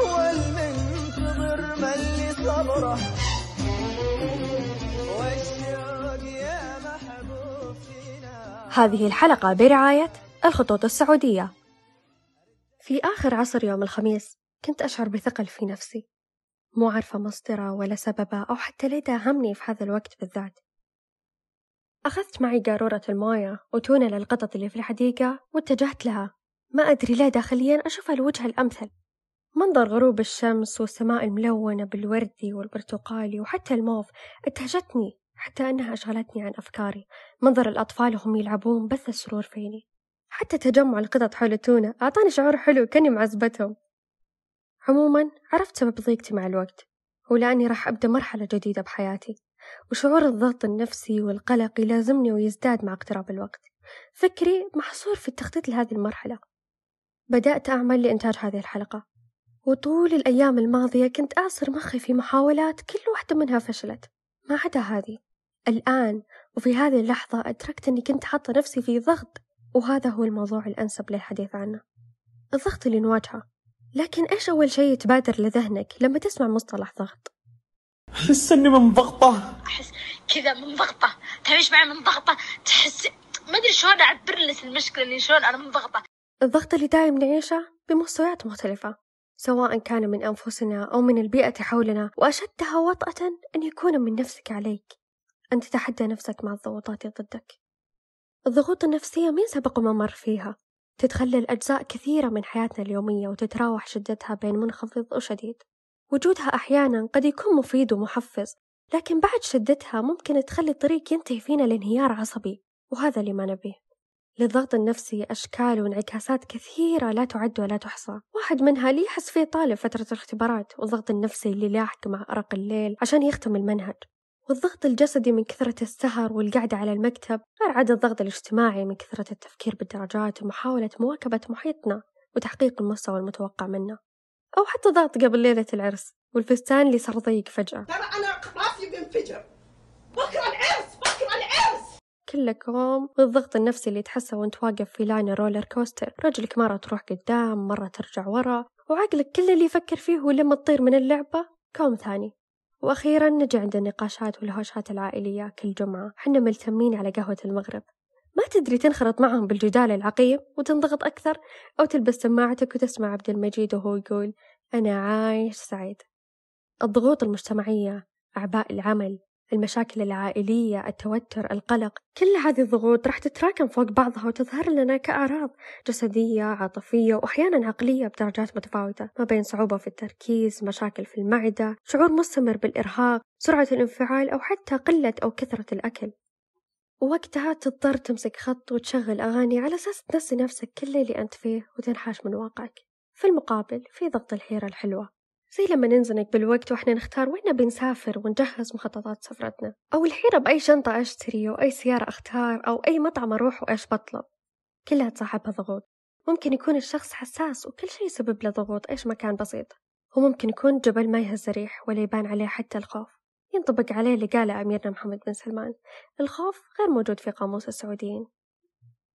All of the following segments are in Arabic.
والمنتظر ملي صبره هذه الحلقة برعاية الخطوط السعودية. في آخر عصر يوم الخميس كنت أشعر بثقل في نفسي. مو عارفة مصدرة ولا سببة أو حتى ليه داهمني في هذا الوقت بالذات. أخذت معي قارورة الموية وتونة للقطط اللي في الحديقة واتجهت لها. ما أدري ليه داخليا أشوفها الوجه الأمثل. منظر غروب الشمس والسماء الملونة بالوردي والبرتقالي وحتى الموف. اتهجتني حتى أنها أشغلتني عن أفكاري. منظر الأطفال وهم يلعبون بث السرور فيني. حتى تجمع القطط حول التونة أعطاني شعور حلو كأني معزبتهم. عموما عرفت سبب ضيقتي مع الوقت هو لأني راح أبدأ مرحلة جديدة بحياتي. وشعور الضغط النفسي والقلق يلازمني ويزداد مع اقتراب الوقت. فكري محصور في التخطيط لهذه المرحلة. بدأت أعمل لإنتاج هذه الحلقة. وطول الأيام الماضية كنت أعصر مخي في محاولات كل واحدة منها فشلت. ما عدا هذه. الآن وفي هذه اللحظة أدركت أني كنت حاطة نفسي في ضغط وهذا هو الموضوع الأنسب للحديث عنه. الضغط اللي نواجهه. لكن إيش أول شيء يتبادر لذهنك لما تسمع مصطلح ضغط؟ أحس إني منضغطة أحس كذا منضغطه تعيش معي منضغطه تحس ما أدري شلون أعبر لك المشكلة إني شلون أنا منضغطه الضغط اللي دايم نعيشه بمستويات مختلفة سواء كان من أنفسنا أو من البيئة حولنا وأشدها وطأة أن يكون من نفسك عليك. أن تتحدى نفسك مع الضغوطات ضدك. الضغوط النفسية مين سبق وما مر فيها. تتخلل أجزاء كثيرة من حياتنا اليومية وتتراوح شدتها بين منخفض وشديد. وجودها أحيانا قد يكون مفيد ومحفز لكن بعد شدتها ممكن تخلي الطريق ينتهي فينا لانهيار عصبي وهذا اللي ما نبيه. للضغط النفسي أشكال وانعكاسات كثيرة لا تعد ولا تحصى. واحد منها اللي يحس فيه طالب فترة الاختبارات والضغط النفسي اللي لاحق مع أرق الليل عشان يختم المنهج. والضغط الجسدي من كثرة السهر والقعدة على المكتب غير عاد الضغط الاجتماعي من كثرة التفكير بالدرجات ومحاولة مواكبة محيطنا وتحقيق المستوى المتوقع منا أو حتى ضغط قبل ليلة العرس والفستان اللي صار ضيق فجأة. ترى أنا راسي بينفجر بكرة العرس. العرس كلكم والضغط النفسي اللي تحسه وانت واقف في line ال roller coaster. رجلك مرة تروح قدام مرة ترجع ورا. وعقلك كل اللي يفكر فيه هو لما تطير من اللعبة. كوم ثاني. وأخيرا نجي عند النقاشات والهوشات العائلية كل جمعة. حنا ملتمين على قهوة المغرب. ما تدري تنخرط معهم بالجدال العقيم وتنضغط أكثر أو تلبس سماعتك وتسمع عبد المجيد وهو يقول أنا عايش سعيد. الضغوط المجتمعية أعباء العمل المشاكل العائلية التوتر القلق كل هذه الضغوط راح تتراكم فوق بعضها وتظهر لنا كأعراض جسدية عاطفية وأحيانا عقلية بدرجات متفاوتة ما بين صعوبة في التركيز مشاكل في المعدة شعور مستمر بالإرهاق سرعة الانفعال أو حتى قلة أو كثرة الأكل. ووقتها تضطر تمسك خط وتشغل أغاني على أساس تنسي نفسك كل اللي أنت فيه وتنحاش من واقعك. في المقابل في ضغط الحيرة الحلوة. زي لما ننزنق بالوقت وإحنا نختار وين نبي نسافر ونجهز مخططات سفرتنا. أو الحيرة بأي شنطة أشتري وأي سيارة أختار أو أي مطعم أروح وإيش بطلب. كلها تصاحبها ضغوط ممكن يكون الشخص حساس وكل شيء يسبب له ضغوط إيش ما كان بسيط وممكن يكون جبل ما يهز ريح ولا يبان عليه حتى الخوف. ينطبق عليه اللي قاله أميرنا محمد بن سلمان. الخوف غير موجود في قاموس السعوديين.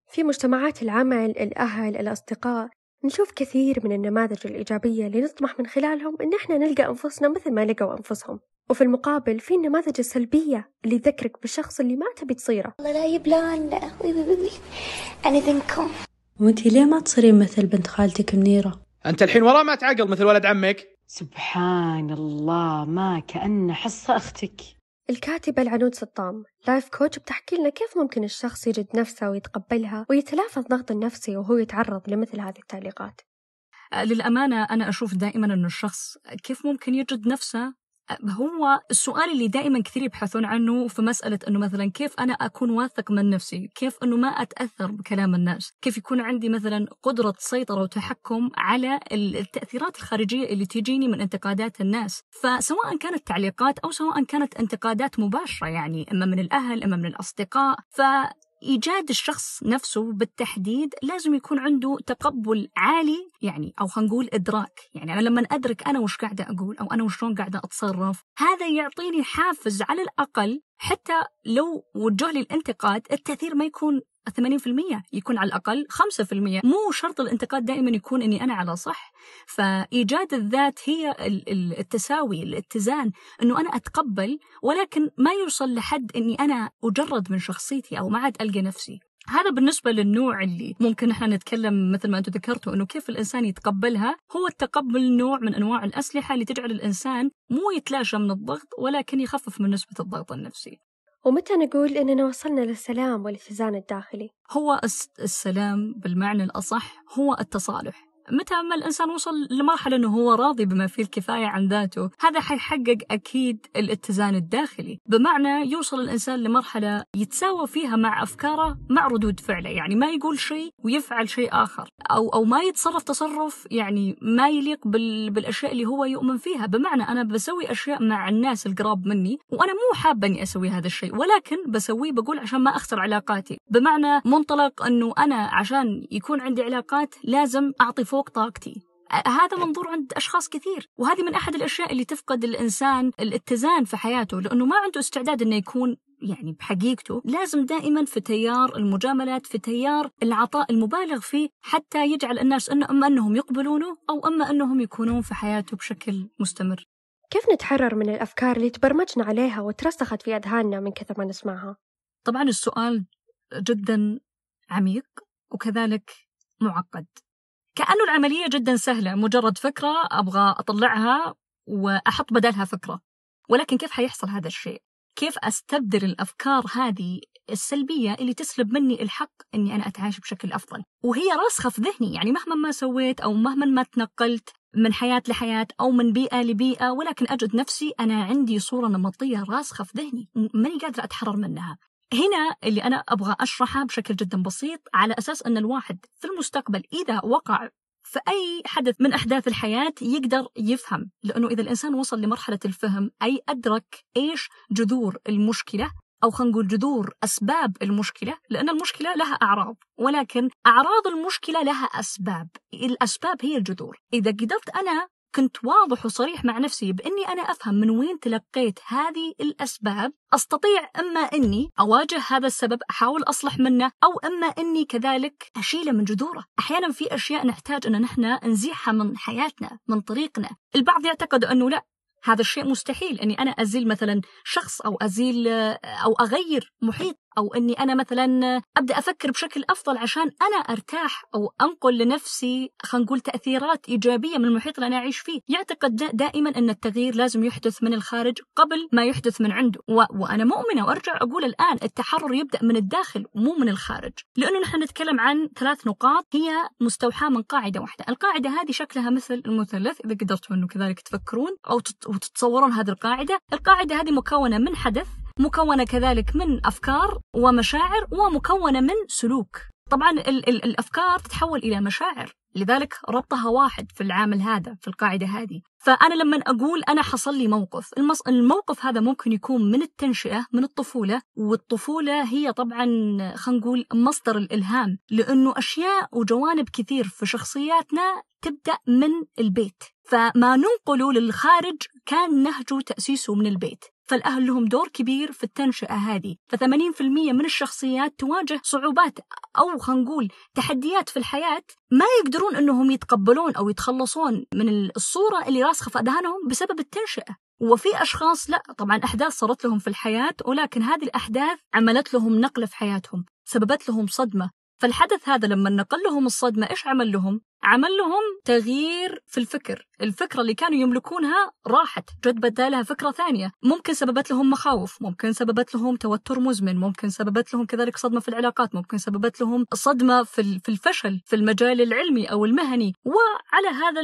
في مجتمعات العمل الأهل الأصدقاء نشوف كثير من النماذج الإيجابية اللي نطمح من خلالهم إن إحنا نلقى أنفسنا مثل ما لقوا أنفسهم. وفي المقابل في النماذج السلبية اللي تذكرك بالشخص اللي ما تبي تصيره. والله لا يبلان أنا ذنكم. وأنتي ليه ما تصيرين مثل بنت خالتك منيرة؟ أنت الحين ورا ما تعقل مثل ولد عمك؟ سبحان الله ما كأن حصة أختك. الكاتبة العنود سطام لايف كوتش بتحكي لنا كيف ممكن الشخص يجد نفسه ويتقبلها ويتلافى الضغط النفسي وهو يتعرض لمثل هذه التعليقات. للأمانة أنا أشوف دائما أنه الشخص كيف ممكن يجد نفسه هو السؤال اللي دائما كثير يبحثون عنه في مسألة أنه مثلا كيف أنا أكون واثق من نفسي؟ كيف أنه ما أتأثر بكلام الناس؟ كيف يكون عندي مثلا قدرة سيطرة وتحكم على التأثيرات الخارجية اللي تجيني من انتقادات الناس؟ فسواء كانت تعليقات أو سواء كانت انتقادات مباشرة يعني إما من الأهل إما من الأصدقاء. ف إيجاد الشخص نفسه بالتحديد لازم يكون عنده تقبل عالي يعني خلينا نقول إدراك. يعني أنا لما أدرك أنا وش قاعدة أقول أو أنا وشلون قاعدة أتصرف هذا يعطيني حافز على الأقل حتى لو وجه لي الانتقاد التأثير ما يكون 80% يكون على الأقل 5% مو شرط الانتقاد دائما يكون أني أنا على صح. فإيجاد الذات هي ال- ال- التساوي الاتزان أنه أنا أتقبل ولكن ما يوصل لحد أني أنا أجرد من شخصيتي أو ما عاد ألقى نفسي. هذا بالنسبة للنوع اللي ممكن إحنا نتكلم مثل ما أنتم ذكرتوا إنه كيف الإنسان يتقبلها. هو التقبل نوع من أنواع الأسلحة اللي تجعل الإنسان مو يتلاشى من الضغط ولكن يخفف من نسبة الضغط النفسي. ومتى نقول إننا وصلنا للسلام والإتزان الداخلي؟ هو الس- السلام بالمعنى الأصح هو التصالح متى ما الإنسان وصل لمرحلة أنه هو راضي بما فيه الكفاية عن ذاته؟ هذا حيحقق أكيد الاتزان الداخلي. بمعنى يوصل الإنسان لمرحلة يتساوى فيها مع أفكاره مع ردود فعله يعني ما يقول شيء ويفعل شيء آخر أو, أو ما يتصرف تصرف يعني ما يليق بال بالأشياء اللي هو يؤمن فيها. بمعنى أنا بسوي أشياء مع الناس القراب مني وأنا مو حابة أني أسوي هذا الشيء ولكن بسويه بقول عشان ما أخسر علاقاتي. بمعنى منطلق أنه أنا عشان يكون عندي علاقات لازم أعطي فوق طاقتي. هذا منظور عند أشخاص كثير وهذه من أحد الأشياء اللي تفقد الإنسان الاتزان في حياته لأنه ما عنده استعداد أنه يكون يعني بحقيقته لازم دائما في تيار المجاملات في تيار العطاء المبالغ فيه حتى يجعل الناس أنه أما أنهم يقبلونه أو أما أنهم يكونون في حياته بشكل مستمر. كيف نتحرر من الأفكار اللي تبرمجنا عليها وترسخت في أذهاننا من كثر ما نسمعها؟ طبعا السؤال جدا عميق وكذلك معقد. كأنه العملية جدا سهلة. مجرد فكرة أبغى أطلعها وأحط بدلها فكرة. ولكن كيف حيحصل هذا الشيء؟ كيف أستبدل الأفكار هذه السلبية اللي تسلب مني الحق أني أنا أتعايش بشكل أفضل؟ وهي راسخة في ذهني. يعني مهما ما سويت أو مهما ما تنقلت من حياة لحياة أو من بيئة لبيئة ولكن أجد نفسي أنا عندي صورة نمطية راسخة في ذهني. ماني قادرة أتحرر منها. هنا اللي أنا أبغى أشرحها بشكل جدا بسيط على أساس أن الواحد في المستقبل إذا وقع في أي حدث من أحداث الحياة يقدر يفهم لأنه إذا الإنسان وصل لمرحلة الفهم أي أدرك إيش جذور المشكلة أو خلينا نقول جذور أسباب المشكلة لأن المشكلة لها أعراض ولكن أعراض المشكلة لها أسباب الأسباب هي الجذور. إذا قدرت أنا كنت واضح وصريح مع نفسي بإني أنا أفهم من وين تلقيت هذه الأسباب. أستطيع إما إني أواجه هذا السبب أحاول أصلح منه أو إما إني كذلك أشيله من جذوره. أحيانا في أشياء نحتاج أن نحن نزيحها من حياتنا من طريقنا. البعض يعتقد أنه لا هذا الشيء مستحيل أني أنا أزيل مثلا شخص أو أزيل أو أغير محيط. أو إني أنا مثلا أبدأ أفكر بشكل أفضل عشان أنا أرتاح أو أنقل لنفسي خلينا نقول تأثيرات إيجابية من المحيط اللي أنا أعيش فيه، يعتقد دائما أن التغيير لازم يحدث من الخارج قبل ما يحدث من عنده، و... وأنا مؤمنة وأرجع أقول الآن التحرر يبدأ من الداخل مو من الخارج، لأنه نحن نتكلم عن ثلاث نقاط هي مستوحاة من قاعدة واحدة، القاعدة هذه شكلها مثل المثلث إذا قدرتوا إنه كذلك تفكرون أو وتتصورون هذه القاعدة، القاعدة هذه مكونة من حدث مكونة كذلك من أفكار ومشاعر ومكونة من سلوك. طبعا ال ال الأفكار تتحول إلى مشاعر لذلك ربطها واحد في العامل هذا في القاعدة هذه. فأنا لما أقول أنا حصل لي موقف المص... الموقف هذا ممكن يكون من التنشئة من الطفولة والطفولة هي طبعا خلينا نقول مصدر الإلهام لأنه أشياء وجوانب كثير في شخصياتنا تبدأ من البيت. فما ننقله للخارج كان نهجه تأسيسه من البيت. فالأهل لهم دور كبير في التنشئة هذه. ف80% من الشخصيات تواجه صعوبات أو خلينا نقول تحديات في الحياة ما يقدرون أنهم يتقبلون أو يتخلصون من الصورة اللي راسخة في أذهانهم بسبب التنشئة. وفي أشخاص لا طبعا أحداث صارت لهم في الحياة ولكن هذه الأحداث عملت لهم نقلة في حياتهم سببت لهم صدمة. فالحدث هذا لما نقل لهم الصدمة إيش عمل لهم؟ عمل لهم تغيير في الفكر. الفكرة اللي كانوا يملكونها راحت. جد بدالها فكرة ثانية. ممكن سببت لهم مخاوف ممكن سببت لهم توتر مزمن ممكن سببت لهم كذلك صدمة في العلاقات ممكن سببت لهم صدمة في الفشل في المجال العلمي أو المهني. وعلى هذا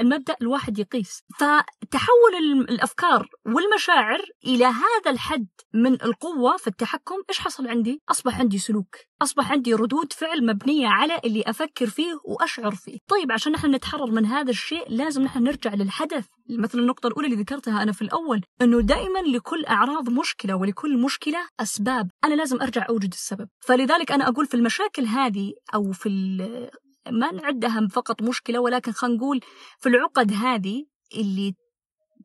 المبدأ الواحد يقيس. فتحول الأفكار والمشاعر إلى هذا الحد من القوة في التحكم. إيش حصل عندي؟ أصبح عندي سلوك. أصبح عندي ردود فعل مبنية على اللي أفكر فيه وأشعر فيه. طيب عشان نحن نتحرر من هذا الشيء لازم نحن نرجع للحدث. مثل النقطة الأولى اللي ذكرتها أنا في الأول أنه دائما لكل أعراض مشكلة ولكل مشكلة أسباب. أنا لازم أرجع أوجد السبب. فلذلك أنا أقول في المشاكل هذه أو في ما نعدها فقط مشكلة ولكن خلينا نقول في العقد هذه اللي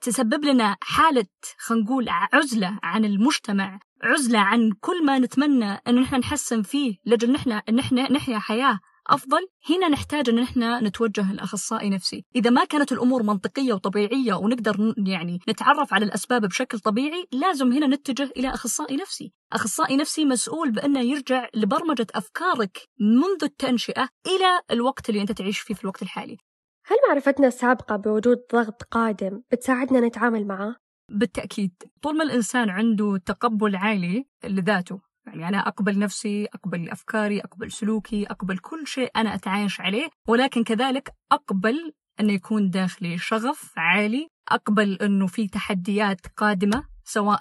تسبب لنا حالة خلينا نقول عزلة عن المجتمع عزلة عن كل ما نتمنى أن نحن نحسن فيه لأجل نحن نحن نحيا حياة. أفضل هنا نحتاج أن إحنا نتوجه لأخصائي نفسي. إذا ما كانت الأمور منطقية وطبيعية ونقدر يعني نتعرف على الأسباب بشكل طبيعي لازم هنا نتجه إلى أخصائي نفسي. أخصائي نفسي مسؤول بأنه يرجع لبرمجة أفكارك منذ التنشئة إلى الوقت اللي أنت تعيش فيه في الوقت الحالي. هل معرفتنا السابقة بوجود ضغط قادم بتساعدنا نتعامل معاه؟ بالتأكيد. طول ما الإنسان عنده تقبل عالي لذاته يعني أنا أقبل نفسي أقبل أفكاري أقبل سلوكي أقبل كل شيء أنا أتعايش عليه ولكن كذلك أقبل أن يكون داخلي شغف عالي أقبل أنه في تحديات قادمة سواء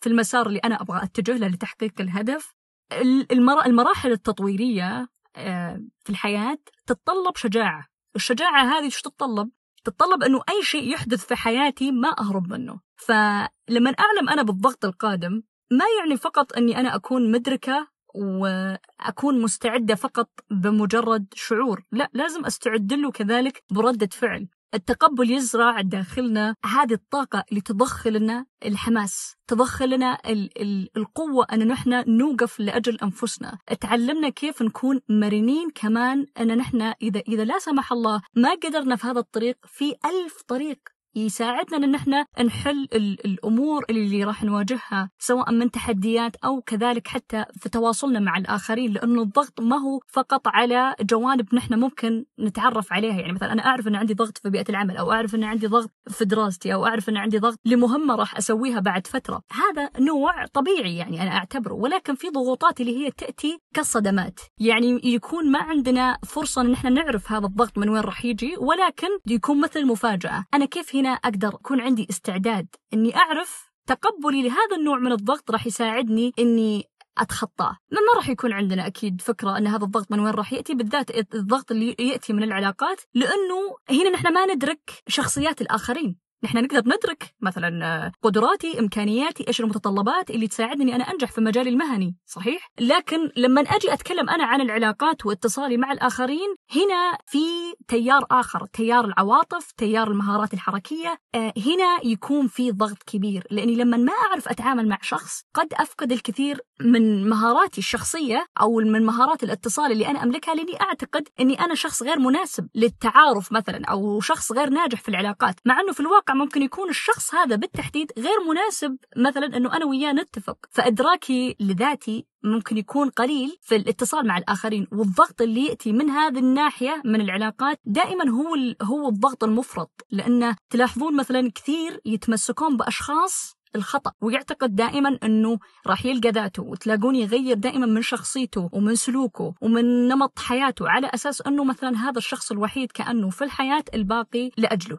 في المسار اللي أنا أبغى أتجه له لتحقيق الهدف. ال- المرا- المراحل التطويرية آه، في الحياة تتطلب شجاعة. الشجاعة هذه شو تتطلب؟ تتطلب أنه أي شيء يحدث في حياتي ما أهرب منه. فلما أعلم أنا بالضغط القادم ما يعني فقط أني أنا أكون مدركة وأكون مستعدة فقط بمجرد شعور. لا لازم أستعد له كذلك بردة فعل. التقبل يزرع داخلنا هذه الطاقة اللي تضخ لنا الحماس تضخ لنا ال- ال- القوة أن نحن نوقف لأجل أنفسنا. تعلمنا كيف نكون مرنين كمان أن نحن إذا, إذا لا سمح الله ما قدرنا في هذا الطريق في ألف طريق. يساعدنا إن إحنا نحل ال- الأمور اللي راح نواجهها سواء من تحديات أو كذلك حتى في تواصلنا مع الآخرين لأنه الضغط ما هو فقط على جوانب نحن ممكن نتعرف عليها. يعني مثلا أنا أعرف إن عندي ضغط في بيئة العمل أو أعرف إن عندي ضغط في دراستي أو أعرف إن عندي ضغط لمهمة راح أسويها بعد فترة. هذا نوع طبيعي يعني أنا أعتبره ولكن في ضغوطات اللي هي تأتي كالصدمات يعني يكون ما عندنا فرصة إن إحنا نعرف هذا الضغط من وين راح يجي ولكن يكون مثل مفاجأة. أنا كيف هنا أقدر أكون عندي استعداد إني أعرف تقبلي لهذا النوع من الضغط راح يساعدني إني أتخطاه. ما راح يكون عندنا أكيد فكرة إن هذا الضغط من وين راح يأتي بالذات الضغط اللي يأتي من العلاقات لأنه هنا نحن ما ندرك شخصيات الآخرين. نحن نقدر ندرك مثلا آه، قدراتي إمكانياتي إيش المتطلبات اللي تساعدني اني أنا أنجح في مجالي المهني صحيح؟ لكن لما أجي أتكلم أنا عن العلاقات واتصالي مع الآخرين هنا في تيار آخر تيار العواطف تيار المهارات الحركية آه، هنا يكون في ضغط كبير. لأني لما ما أعرف أتعامل مع شخص قد أفقد الكثير من مهاراتي الشخصية أو من مهارات الاتصال اللي أنا أملكها لأني أعتقد أني أنا شخص غير مناسب للتعارف مثلا أو شخص غير ناجح في العلاقات. مع إنه في الواقع ممكن يكون الشخص هذا بالتحديد غير مناسب مثلا إنه أنا وياه نتفق. فإدراكي لذاتي ممكن يكون قليل في الاتصال مع الآخرين والضغط اللي يأتي من هذه الناحية من العلاقات دائما هو هو الضغط المفرط. لأنه تلاحظون مثلا كثير يتمسكون بأشخاص الخطأ ويعتقد دائما أنه راح يلقى ذاته وتلاقون يغير دائما من شخصيته ومن سلوكه ومن نمط حياته على أساس أنه مثلا هذا الشخص الوحيد كأنه في الحياة الباقي لأجله.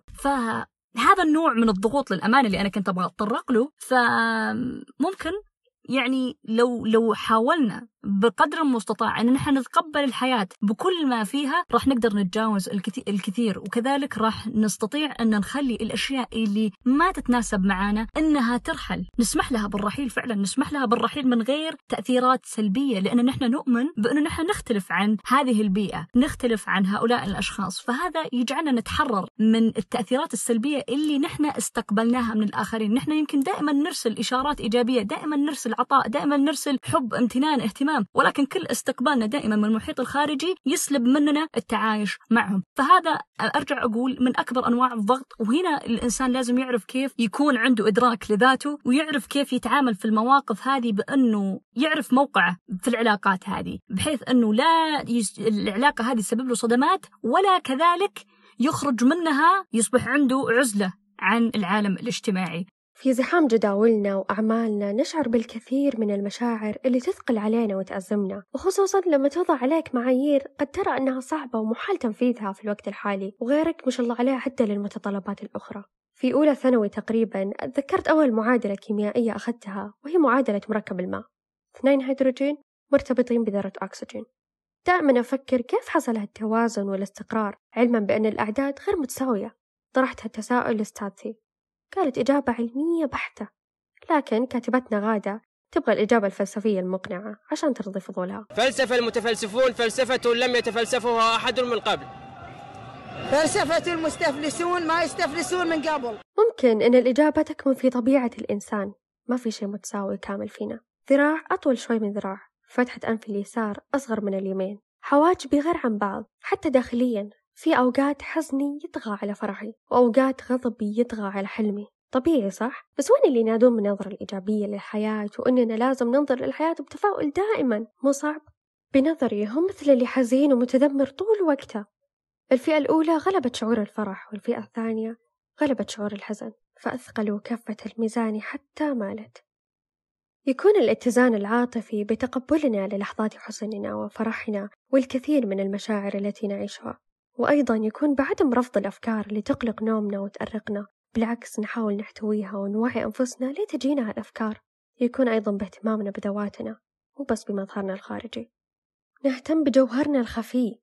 فهذا النوع من الضغوط للأمانة اللي أنا كنت أبغى أتطرق له فممكن يعني لو لو حاولنا بقدر المستطاع إن نحن نتقبل الحياة بكل ما فيها راح نقدر نتجاوز الكثير, وكذلك راح نستطيع أن نخلي الأشياء اللي ما تتناسب معنا إنها ترحل. نسمح لها بالرحيل فعلا. نسمح لها بالرحيل من غير تأثيرات سلبية لأن نحن نؤمن بانه نحن نختلف عن هذه البيئة نختلف عن هؤلاء الأشخاص. فهذا يجعلنا نتحرر من التأثيرات السلبية اللي نحن استقبلناها من الآخرين. نحن يمكن دائما نرسل إشارات إيجابية دائما نرسل عطاء دائما نرسل حب امتنان اهتمام ولكن كل استقبالنا دائما من المحيط الخارجي يسلب مننا التعايش معهم. فهذا أرجع أقول من أكبر أنواع الضغط وهنا الإنسان لازم يعرف كيف يكون عنده إدراك لذاته ويعرف كيف يتعامل في المواقف هذه بأنه يعرف موقعه في العلاقات هذه بحيث أنه لا يس... العلاقة هذه تسبب له صدمات ولا كذلك يخرج منها يصبح عنده عزلة عن العالم الاجتماعي. في زحام جداولنا وأعمالنا نشعر بالكثير من المشاعر اللي تثقل علينا وتأزمنا وخصوصا لما توضع عليك معايير قد ترى أنها صعبة ومحال تنفيذها في الوقت الحالي وغيرك ما شاء الله عليه حتى للمتطلبات الأخرى. في أولى ثانوي تقريبا تذكرت أول معادلة كيميائية أخذتها وهي معادلة مركب الماء. اثنين هيدروجين مرتبطين بذرة أكسجين. دائما أفكر كيف حصل هالتوازن والاستقرار علما بأن الأعداد غير متساوية. طرحت هالتساؤل لأستاذتي قالت إجابة علمية بحتة. لكن كاتبتنا غادة تبغى الإجابة الفلسفية المقنعة عشان ترضي فضولها. فلسفة المتفلسفون فلسفة لم يتفلسفها أحد من قبل. فلسفة المستفلسون ما يستفلسون من قبل. ممكن أن الإجابة تكمن في طبيعة الإنسان. ما في شيء متساوي كامل فينا. ذراع أطول شوي من ذراع. فتحة أنف اليسار أصغر من اليمين. حواجبي غير عن بعض حتى داخليا. في أوقات حزني يطغى على فرحي وأوقات غضبي يطغى على حلمي. طبيعي صح؟ بس وين اللي ينادون بالنظرة الإيجابية للحياة وإننا لازم ننظر للحياة بتفاؤل دائما؟ مو صعب؟ بنظري هم مثل اللي حزين ومتذمر طول وقته. الفئة الأولى غلبت شعور الفرح والفئة الثانية غلبت شعور الحزن فأثقلوا كفة الميزان حتى مالت يكون الاتزان العاطفي بتقبلنا للحظات حزننا وفرحنا والكثير من المشاعر التي نعيشها. وأيضا يكون بعدم رفض الأفكار اللي تقلق نومنا وتأرقنا. بالعكس نحاول نحتويها ونوعي أنفسنا ليه تجينا هالأفكار يكون أيضا باهتمامنا بذواتنا مو بس بمظهرنا الخارجي. نهتم بجوهرنا الخفي.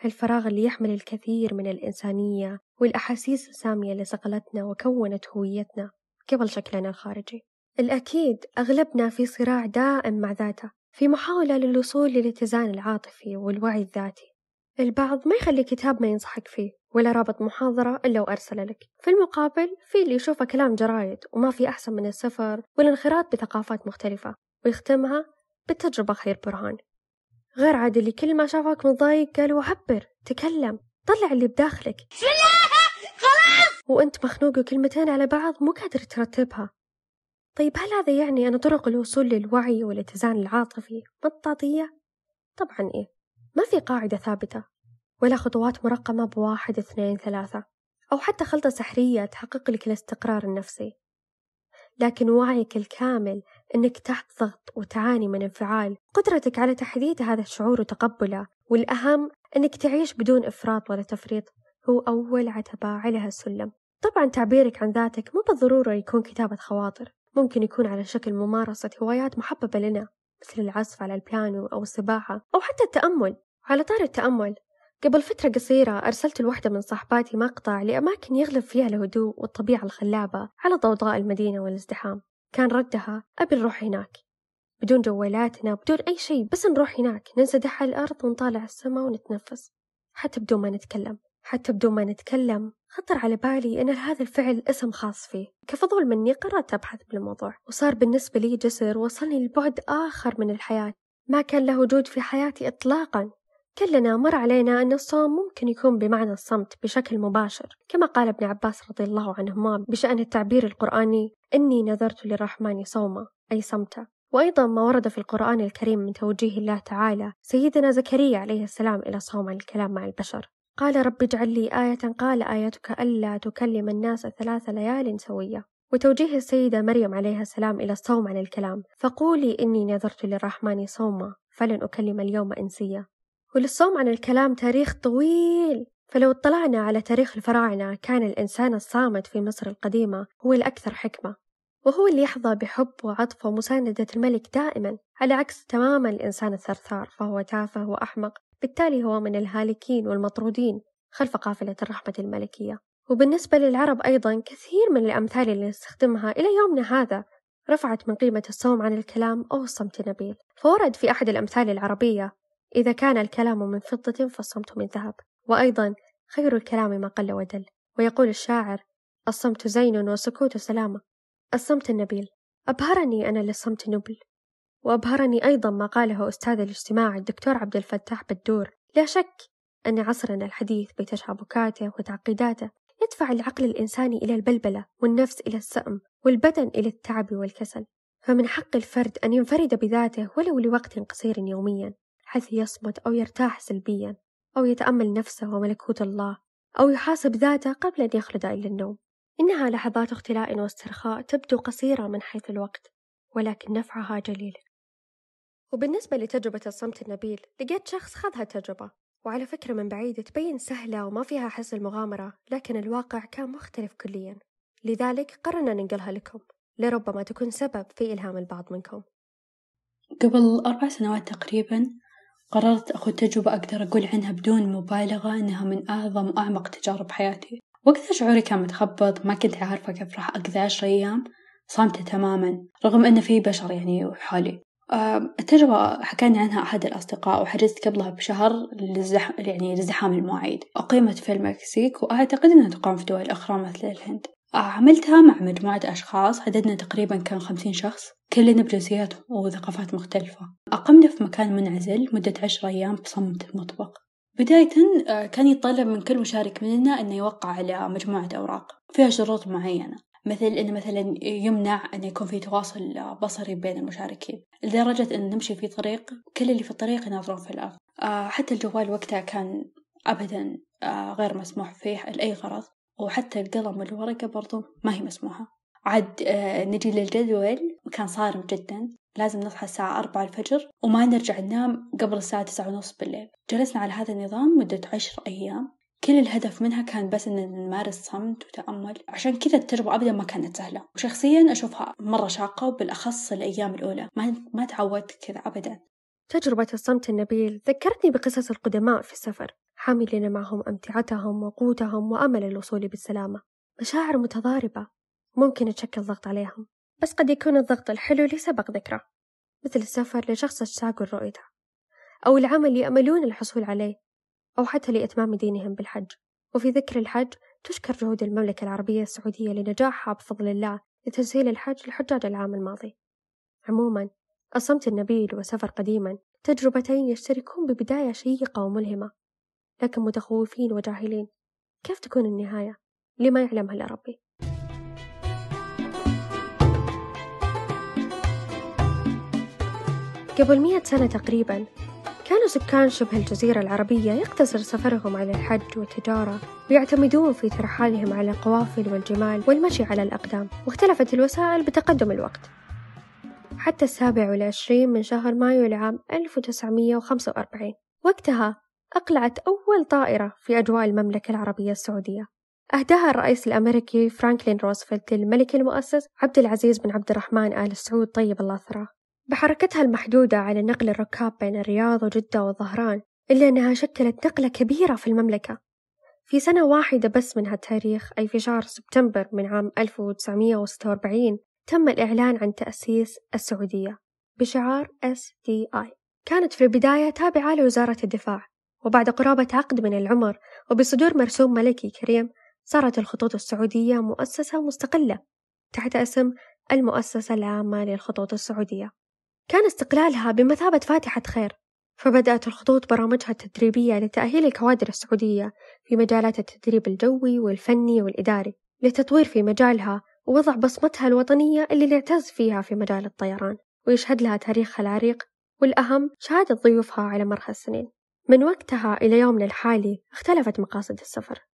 هالفراغ اللي يحمل الكثير من الإنسانية والأحاسيس السامية اللي صقلتنا وكونت هويتنا قبل شكلنا الخارجي. الأكيد أغلبنا في صراع دائم مع ذاته في محاولة للوصول للاتزان العاطفي والوعي الذاتي. البعض ما يخلي كتاب ما ينصحك فيه ولا رابط محاضرة إلا وأرسل لك. في المقابل في اللي يشوفه كلام جرايد وما في أحسن من السفر والانخراط بثقافات مختلفة ويختمها بالتجربة خير برهان. غير عاد اللي كل ما شافك متضايق قالوا عبر تكلم طلع اللي بداخلك. خلاص! وأنت مخنوق وكلمتين على بعض مو قادر ترتبها. طيب هل هذا يعني أن طرق الوصول للوعي والاتزان العاطفي مطاطية؟ طبعا إيه. ما في قاعدة ثابتة ولا خطوات مرقمة بواحد اثنين ثلاثة أو حتى خلطة سحرية تحقق لك الاستقرار النفسي. لكن وعيك الكامل أنك تحت ضغط وتعاني من انفعال. قدرتك على تحديد هذا الشعور وتقبله والأهم أنك تعيش بدون إفراط ولا تفريط. هو أول عتبة على هالسلم طبعا تعبيرك عن ذاتك مو بالضرورة يكون كتابة خواطر. ممكن يكون على شكل ممارسة هوايات محببة لنا مثل العزف على البيانو أو السباحة أو حتى التأمل. على طار التأمل قبل فترة قصيرة أرسلت لوحدة من صحباتي مقطع لأماكن يغلب فيها الهدوء والطبيعة الخلابة على ضوضاء المدينة والازدحام. كان ردها أبي نروح هناك. بدون جوالاتنا بدون أي شيء بس نروح هناك ننسدح على الأرض ونطالع السماء ونتنفس. حتى بدون ما نتكلم حتى بدون ما نتكلم خطر على بالي أن هذا الفعل اسم خاص فيه. كفضول مني قررت أبحث بالموضوع وصار بالنسبة لي جسر وصلني لبعد آخر من الحياة. ما كان له وجود في حياتي إطلاقا. كلنا مر علينا أن الصوم ممكن يكون بمعنى الصمت بشكل مباشر كما قال ابن عباس رضي الله عنهما بشأن التعبير القرآني إني نذرت للرحمن صوما أي صمتا. وأيضا ما ورد في القرآن الكريم من توجيه الله تعالى سيدنا زكريا عليه السلام إلى صوم الكلام مع البشر. قال رب اجعل لي آية. قال آيتك ألا تكلم الناس ثلاث ليال سوية. وتوجيه السيدة مريم عليها السلام إلى الصوم عن الكلام فقولي إني نذرت للرحمن صوما فلن أكلم اليوم إنسيا. وللصوم عن الكلام تاريخ طويل. فلو اطلعنا على تاريخ الفراعنة كان الإنسان الصامت في مصر القديمة هو الأكثر حكمة وهو اللي يحظى بحب وعطف ومساندة الملك دائما على عكس تماما الإنسان الثرثار فهو تافه وأحمق. بالتالي هو من الهالكين والمطرودين خلف قافلة الرحمة الملكية. وبالنسبة للعرب أيضا كثير من الأمثال اللي نستخدمها إلى يومنا هذا رفعت من قيمة الصوم عن الكلام أو الصمت نبيل فورد في أحد الأمثال العربية إذا كان الكلام من فضة فالصمت من ذهب وأيضا خير الكلام ما قل ودل ويقول الشاعر الصمت زين والسكوت سلامة الصمت النبيل أبهرني أنا للصمت نبل. وأبهرني أيضا ما قاله أستاذ الاجتماع الدكتور عبد الفتاح بدور لا شك أن عصرنا الحديث بتشابكاته وتعقيداته يدفع العقل الإنساني إلى البلبلة والنفس إلى السأم والبدن إلى التعب والكسل فمن حق الفرد أن ينفرد بذاته ولو لوقت قصير يوميا. حيث يصمت أو يرتاح سلبيا أو يتأمل نفسه وملكوت الله أو يحاسب ذاته قبل أن يخلد إلى النوم. إنها لحظات اختلاء واسترخاء تبدو قصيرة من حيث الوقت ولكن نفعها جليل. وبالنسبة لتجربة الصمت النبيل لقيت شخص خذ هالتجربة وعلى فكرة من بعيد تبين سهلة وما فيها حس المغامرة لكن الواقع كان مختلف كليا. لذلك قررنا ننقلها لكم لربما تكون سبب في إلهام البعض منكم. قبل أربع سنوات تقريبا قررت أخذ تجربة أقدر أقول عنها بدون مبالغة إنها من أعظم وأعمق تجارب حياتي. وقتها شعوري كان متخبط ما كنت عارفة كيف راح أقضي عشر أيام صامتة تماما رغم أن في بشر يعني حولي. التجربة حكاني عنها أحد الأصدقاء وحجزت قبلها بشهر للزح... يعني لزحام المواعيد أقيمت في المكسيك وأعتقد أنها تقام في دول أخرى مثل الهند. آه، عملتها مع مجموعة أشخاص عددنا تقريبا كان خمسين شخص كلنا بجنسيات وثقافات مختلفة. أقمنا في مكان منعزل مدة عشر أيام بصمت المطبخ بداية آه، كان يتطلب من كل مشارك مننا أنه يوقع على مجموعة أوراق فيها شروط معينة. مثل أنه مثلا يمنع أن يكون في تواصل بصري بين المشاركين. لدرجة أن نمشي في طريق كل اللي في الطريق يناظرون في الأرض. آه، حتى الجوال وقتها كان أبدا آه، غير مسموح فيه لأي غرض. وحتى القلم والورقة برضو ما هي مسموحة. عاد آه، نجي للجدول كان صارم جدا. لازم نصحى الساعة أربعة الفجر وما نرجع ننام قبل الساعة تسعة ونص بالليل. جلسنا على هذا النظام مدة عشر أيام. كل الهدف منها كان بس إن نمارس صمت وتأمل. عشان كذا التجربة أبدا ما كانت سهلة. وشخصيا أشوفها مرة شاقة وبالأخص الأيام الأولى. ما ما تعودت كذا أبدا. تجربة الصمت النبيل. ذكرتني بقصص القدماء في السفر. حاملين معهم أمتعتهم وقوتهم وأمل الوصول بالسلامة. مشاعر متضاربة. ممكن تشكل ضغط عليهم. بس قد يكون الضغط الحلو اللي سبق ذكره مثل السفر لشخص اشتاقوا لرؤيته أو العمل يأملون الحصول عليه. أو حتى لإتمام دينهم بالحج. وفي ذكر الحج تشكر جهود المملكة العربية السعودية لنجاحها بفضل الله لتسهيل الحج لحجاج العام الماضي. عموما الصمت النبيل وسفر قديما تجربتين يشتركون ببداية شيقة وملهمة. لكن متخوفين وجاهلين. كيف تكون النهاية؟ لما يعلمها إلا ربي. قبل مئة سنة تقريبا كانوا سكان شبه الجزيرة العربية يقتصر سفرهم على الحج والتجارة ويعتمدون في ترحالهم على القوافل والجمال والمشي على الأقدام. واختلفت الوسائل بتقدم الوقت. حتى السابع والعشرين من شهر مايو لعام 1945 وقتها أقلعت أول طائرة في أجواء المملكة العربية السعودية. أهداها الرئيس الأمريكي فرانكلين روزفلت للملك المؤسس عبد العزيز بن عبد الرحمن آل سعود طيب الله ثراه. بحركتها المحدودة على نقل الركاب بين الرياض وجدة والظهران إلا أنها شكلت نقلة كبيرة في المملكة. في سنة واحدة بس من هالتاريخ أي في شهر سبتمبر من عام 1946 تم الإعلان عن تأسيس السعودية بشعار SDI كانت في البداية تابعة لوزارة الدفاع. وبعد قرابة عقد من العمر وبصدور مرسوم ملكي كريم صارت الخطوط السعودية مؤسسة مستقلة تحت اسم المؤسسة العامة للخطوط السعودية. كان استقلالها بمثابة فاتحة خير فبدأت الخطوط برامجها التدريبية لتأهيل الكوادر السعودية في مجالات التدريب الجوي والفني والإداري للتطوير في مجالها ووضع بصمتها الوطنية اللي نعتز فيها في مجال الطيران ويشهد لها تاريخها العريق والأهم شهادة ضيوفها على مر السنين من وقتها إلى يومنا الحالي اختلفت مقاصد السفر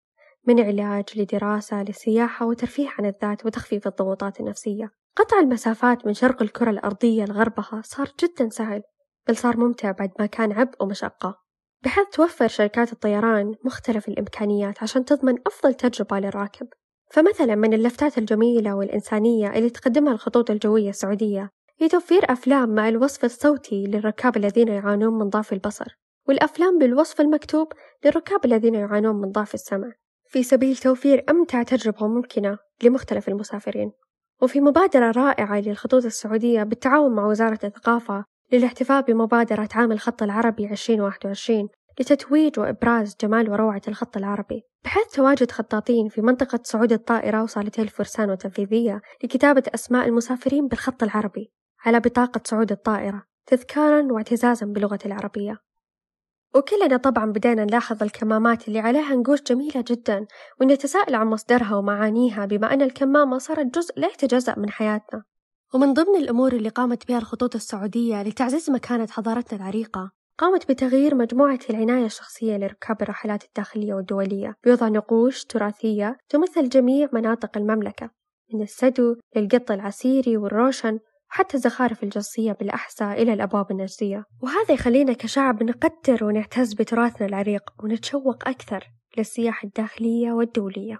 من علاج لدراسة لسياحة وترفيه عن الذات وتخفيف الضغوطات النفسية. قطع المسافات من شرق الكرة الأرضية لغربها صار جدا سهل بل صار ممتع بعد ما كان عبء ومشقة. بحيث توفر شركات الطيران مختلف الإمكانيات عشان تضمن أفضل تجربة للراكب. فمثلا من اللفتات الجميلة والإنسانية اللي تقدمها الخطوط الجوية السعودية هي توفير أفلام مع الوصف الصوتي للركاب الذين يعانون من ضعف البصر. والأفلام بالوصف المكتوب للركاب الذين يعانون من ضعف السمع. في سبيل توفير أمتع تجربة ممكنة لمختلف المسافرين. وفي مبادرة رائعة للخطوط السعودية بالتعاون مع وزارة الثقافة للاحتفاء بمبادرة عام الخط العربي 2021 لتتويج وإبراز جمال وروعة الخط العربي. بحيث تواجد خطاطين في منطقة صعود الطائرة وصالتي الفرسان والتنفيذية لكتابة أسماء المسافرين بالخط العربي على بطاقة صعود الطائرة تذكارا واعتزازا بلغة العربية. وكلنا طبعا بدينا نلاحظ الكمامات اللي عليها نقوش جميلة جدا ونتساءل عن مصدرها ومعانيها بما أن الكمامة صارت جزء لا يتجزأ من حياتنا. ومن ضمن الأمور اللي قامت بها الخطوط السعودية لتعزيز مكانة حضارتنا العريقة قامت بتغيير مجموعة العناية الشخصية لركاب الرحلات الداخلية والدولية. بوضع نقوش تراثية تمثل جميع مناطق المملكة من السدو للقط العسيري والروشن وحتى الزخارف الجصية بالأحساء إلى الأبواب النجدية. وهذا يخلينا كشعب نقدر ونعتز بتراثنا العريق ونتشوق أكثر للسياحة الداخلية والدولية.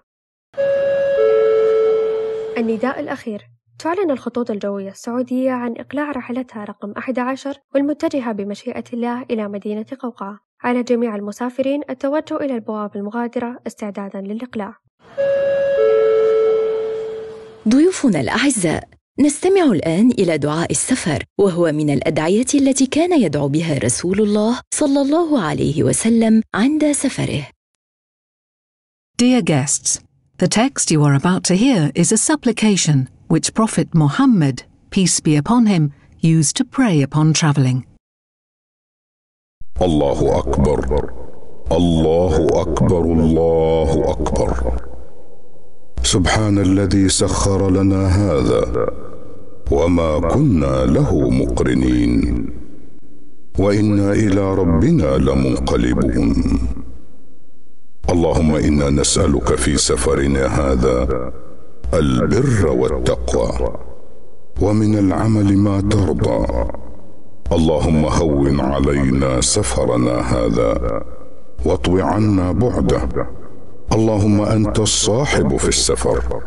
النداء الأخير. تعلن الخطوط الجوية السعودية عن إقلاع رحلتها رقم 11 والمتجهة بمشيئة الله إلى مدينة قوقعة. على جميع المسافرين التوجه إلى البوابة المغادرة استعدادا للإقلاع. ضيوفنا الأعزاء. نستمع الآن إلى دعاء السفر وهو من الأدعية التي كان يدعو بها رسول الله صلى الله عليه وسلم عند سفره Dear guests, The text you are about to hear is a supplication which Prophet Muhammad, peace be upon him, used to pray upon travelling. الله أكبر الله أكبر الله أكبر سبحان الذي سخر لنا هذا وما كنا له مقرنين. وإنا إلى ربنا لمنقلبون. اللهم إنا نسألك في سفرنا هذا البر والتقوى. ومن العمل ما ترضى. اللهم هون علينا سفرنا هذا واطوِ عنا بعده. اللهم أنت الصاحب في السفر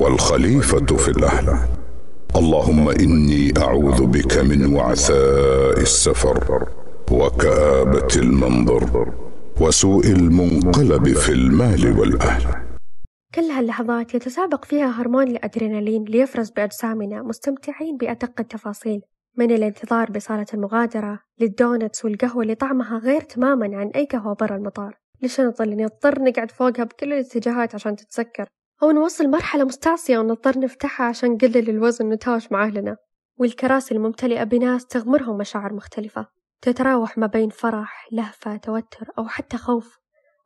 والخليفة في الأهل. اللهم إني أعوذ بك من وعثاء السفر وكآبة المنظر وسوء المنقلب في المال والأهل. كل هاللحظات يتسابق فيها هرمون الأدرينالين ليفرز بأجسامنا مستمتعين بأدق التفاصيل من الانتظار بصالة المغادرة لل donuts والقهوة اللي طعمها غير تماما عن أي قهوة برا المطار. للشنط اللي نضطر نقعد فوقها بكل الاتجاهات عشان تتسكر أو نوصل مرحلة مستعصية ونضطر نفتحها عشان نقلل الوزن ونتهاوش مع أهلنا. والكراسي الممتلئة بناس تغمرهم مشاعر مختلفة. تتراوح ما بين فرح لهفة توتر أو حتى خوف.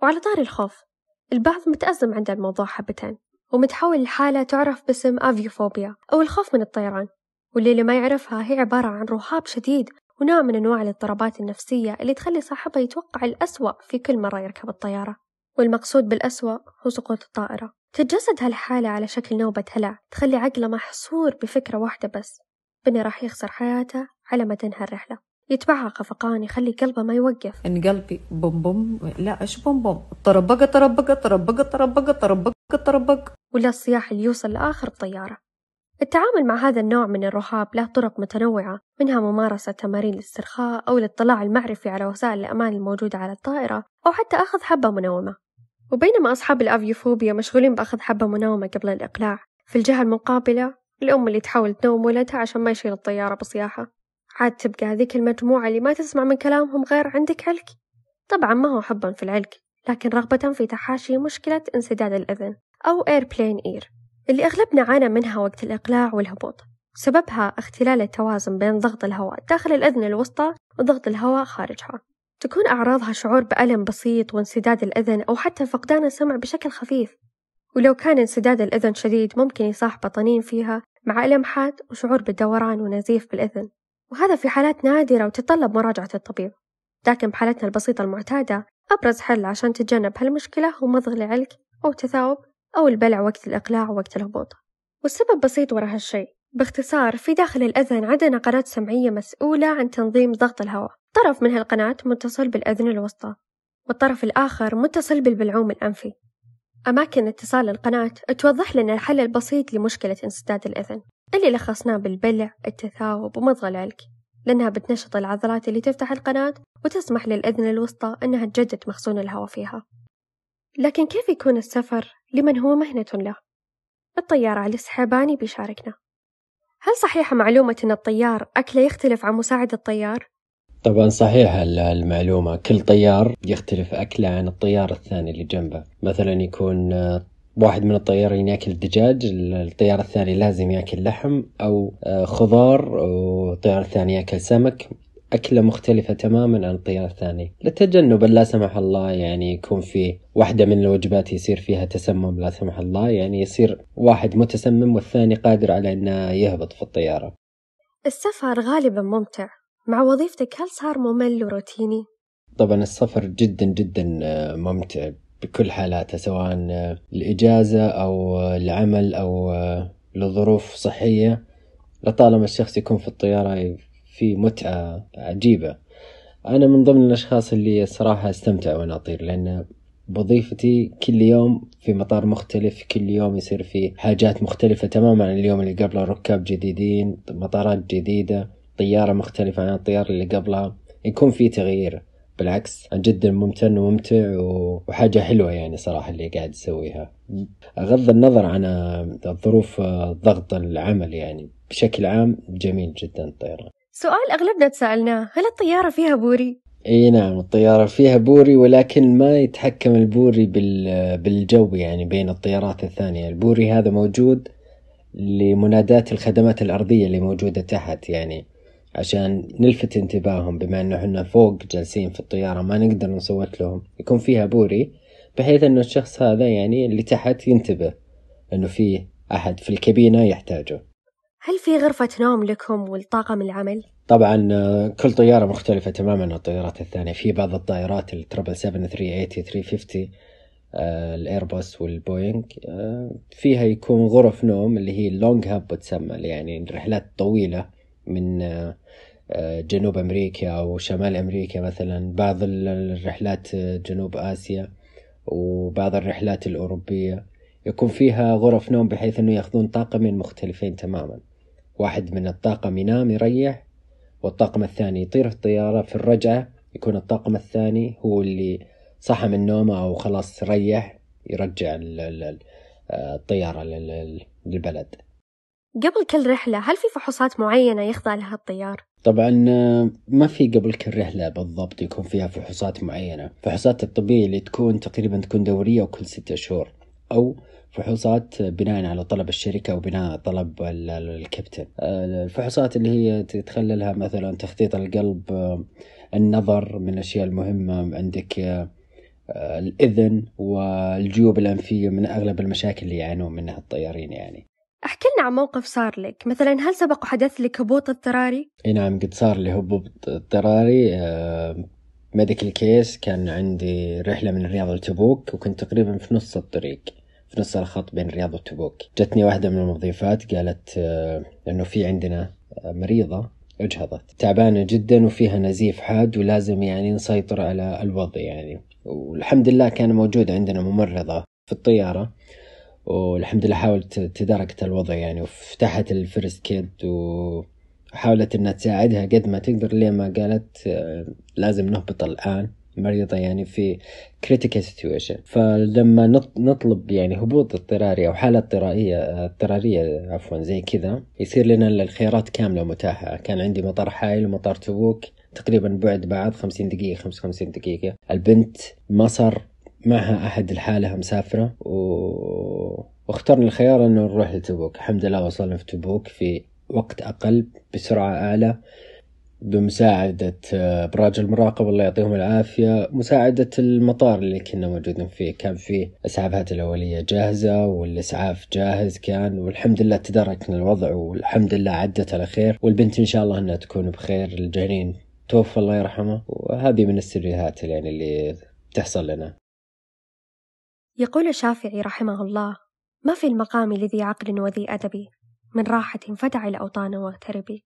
وعلى طار الخوف البعض متأزم عند الموضوع حبتين ومتحول لحالة تعرف باسم أفيوفوبيا أو الخوف من الطيران. واللي اللي ما يعرفها هي عبارة عن رهاب شديد ونوع من أنواع الاضطرابات النفسية اللي تخلي صاحبها يتوقع الأسوأ في كل مرة يركب الطيارة. والمقصود بالأسوأ هو سقوط الطائرة. تتجسد هالحالة على شكل نوبة هلع تخلي عقله محصور بفكرة واحدة بس بني راح يخسر حياته على ما تنهى الرحلة يتبعها خفقان يخلي قلبه ما يوقف. إن قلبي بوم بوم لا إيش بوم بوم؟ طربقة طربقة طربقة طربقة طربقة طربقة ولا الصياح اللي يوصل لآخر الطيارة. التعامل مع هذا النوع من الرهاب له طرق متنوعة منها ممارسة تمارين الاسترخاء أو الاطلاع المعرفي على وسائل الأمان الموجودة على الطائرة أو حتى أخذ حبة منومة. وبينما أصحاب الأفيوفوبيا مشغولين بأخذ حبة منومة قبل الإقلاع. في الجهة المقابلة الأم اللي تحاول تنوم ولدها عشان ما يشيل الطيارة بصياحة. عاد تبقى هذيك المجموعة اللي ما تسمع من كلامهم غير عندك علك؟ طبعا ما هو حبا في العلك لكن رغبة في تحاشي مشكلة انسداد الأذن أو airplane ear. اللي أغلبنا عانى منها وقت الإقلاع والهبوط. سببها اختلال التوازن بين ضغط الهواء داخل الأذن الوسطى وضغط الهواء خارجها. تكون أعراضها شعور بألم بسيط وانسداد الأذن أو حتى فقدان السمع بشكل خفيف. ولو كان انسداد الأذن شديد ممكن يصاحب طنين فيها مع ألم حاد وشعور بالدوران ونزيف بالأذن. وهذا في حالات نادرة وتتطلب مراجعة الطبيب. لكن بحالتنا البسيطة المعتادة أبرز حل عشان تتجنب هالمشكلة هو مضغ العلك أو التثاؤب أو البلع وقت الإقلاع ووقت الهبوط. والسبب بسيط ورا هالشي باختصار في داخل الأذن عندنا قناة سمعية مسؤولة عن تنظيم ضغط الهواء. طرف من هالقناة متصل بالأذن الوسطى والطرف الآخر متصل بالبلعوم الأنفي. أماكن اتصال القناة توضح لنا الحل البسيط لمشكلة انسداد الأذن اللي لخصناه بالبلع التثاؤب ومضغ العلك لأنها بتنشط العضلات اللي تفتح القناة وتسمح للأذن الوسطى أنها تجدد مخزون الهواء فيها. لكن كيف يكون السفر لمن هو مهنة له؟ الطيار علي السحاباني بيشاركنا هل صحيحة معلومة أن الطيار أكله يختلف عن مساعد الطيار؟ طبعا صحيحة المعلومة كل طيار يختلف أكله عن الطيار الثاني اللي جنبه مثلا يكون واحد من الطيارين يأكل دجاج الطيار الثاني لازم يأكل لحم أو خضار والطيار الثاني يأكل سمك أكلة مختلفة تماما عن الطيار الثاني لتجنب لا سمح الله يعني يكون في واحدة من الوجبات يصير فيها تسمم لا سمح الله. يعني يصير واحد متسمم والثاني قادر على أنه يهبط في الطيارة. السفر غالبا ممتع. مع وظيفتك هل صار ممل وروتيني؟ طبعا السفر جدا جدا ممتع بكل حالاته سواء الإجازة أو العمل أو لظروف صحية. لطالما الشخص يكون في الطيارة في متعة عجيبة. أنا من ضمن الأشخاص اللي صراحة أستمتع وأنا أطير لأن بوظيفتي كل يوم في مطار مختلف كل يوم يصير في حاجات مختلفة تماما عن اليوم اللي قبله ركاب جديدين مطارات جديدة طيارة مختلفة عن الطيارة اللي قبلها. يكون في تغيير. بالعكس جدا ممتن وممتع وحاجة حلوة يعني صراحة اللي قاعد أسويها أغض النظر عن ظروف ضغط العمل يعني. بشكل عام جميل جدا الطيران سؤال أغلبنا تسألناه هل الطيارة فيها بوري؟ إي نعم الطيارة فيها بوري ولكن ما يتحكم البوري بال- بالجو يعني بين الطيارات الثانية. البوري هذا موجود لمناداة الخدمات الأرضية اللي موجودة تحت يعني عشان نلفت انتباههم بما إنه إحنا فوق جالسين في الطيارة ما نقدر نصوت لهم. يكون فيها بوري بحيث إنه الشخص هذا يعني اللي تحت ينتبه إنه في أحد في الكابينة يحتاجه. هل في غرفة نوم لكم ولطاقم العمل؟ طبعا آه، كل طيارة مختلفة تماما. عن الطيارات الثانية في بعض الطائرات التربل 7 380 350 آه، الايرباص والبوينغ فيها يكون غرف نوم اللي هي ال long haul تسمى يعني الرحلات طويلة من آه، آه، جنوب أمريكا أو شمال أمريكا مثلا. بعض ال- الرحلات جنوب آسيا وبعض الرحلات الأوروبية. يكون فيها غرف نوم بحيث أنه يأخذون طاقمين مختلفين تماما. واحد من الطاقم ينام يريح والطاقم الثاني يطير في الطيارة في الرجعة يكون الطاقم الثاني هو اللي صحى من نومه أو خلاص ريح يرجع ال- ال- ال- الطيارة لل- للبلد قبل كل رحلة هل في فحوصات معينة يخضع لها الطيار؟ طبعا ما في قبل كل رحلة بالضبط يكون فيها فحوصات معينة فحوصات الطبية اللي تكون تقريبا تكون دورية وكل ستة شهور أو فحوصات بناء على طلب الشركة أو بناء طلب ال- ال- الكابتن. آه، الفحوصات اللي هي تتخللها مثلا تخطيط القلب آه، النظر من الأشياء المهمة عندك آه، الإذن والجيوب الأنفية من أغلب المشاكل اللي يعانون منها الطيارين يعني. أحكي لنا عن موقف صار لك. مثلا هل سبق وحدث لك هبوط اضطراري؟ إي نعم قد صار لي هبوط اضطراري. medical case كان عندي رحلة من الرياض لتبوك وكنت تقريبا في نص الطريق. نص الخط بين الرياض وتبوك. جتني واحدة من المضيفات قالت آه، انه في عندنا آه، مريضة اجهضت. تعبانة جدا وفيها نزيف حاد ولازم يعني نسيطر على الوضع يعني. والحمد لله كان موجود عندنا ممرضة في الطيارة. والحمد لله حاولت تداركت الوضع يعني وفتحت الفيرست كيد وحاولت إنها تساعدها قد ما تقدر. لين ما قالت آه، لازم نهبط الآن. مريضة يعني في critical situation. فلما نط- نطلب يعني هبوط اضطراري أو حالة اضطرارية اضطرارية عفوا زي كذا يصير لنا الخيارات كاملة متاحة كان عندي مطار حائل ومطار تبوك تقريبا بعد بعض 50 دقيقة 55 دقيقة. البنت ما صار معها أحد الحالة مسافرة و... واخترنا الخيار أنه نروح لتبوك. الحمد لله وصلنا في تبوك في وقت أقل بسرعة أعلى. بمساعدة آه، أبراج المراقبة الله يعطيهم العافية مساعدة المطار اللي كنا موجودين فيه. كان فيه إسعافات الأولية جاهزة والإسعاف جاهز كان والحمد لله تداركنا الوضع والحمد لله عدت على خير. والبنت إن شاء الله أنها تكون بخير الجنين توفى الله يرحمه. وهذه من السريات يعني اللي تحصل لنا. يقول الشافعي رحمه الله ما في المقام لذي عقل وذي أدب؟ من راحة فدع الأوطان واغتربي.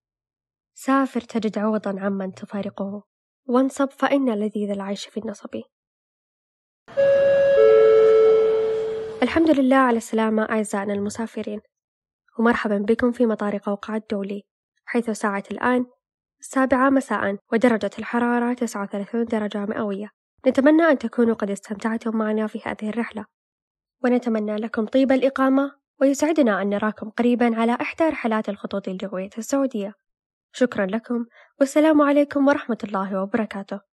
سافر تجد عوضا عمن تفارقه. وانصب فإن لذيذ العيش في النصب. الحمد لله على السلامة أعزائنا المسافرين. ومرحبا بكم في مطار قوقعة الدولي. حيث ساعة الآن السابعة مساء ودرجة الحرارة 39 درجة مئوية. نتمنى أن تكونوا قد استمتعتم معنا في هذه الرحلة. ونتمنى لكم طيب الإقامة ويسعدنا أن نراكم قريبا على إحدى رحلات الخطوط الجوية السعودية. شكرا لكم. والسلام عليكم ورحمة الله وبركاته.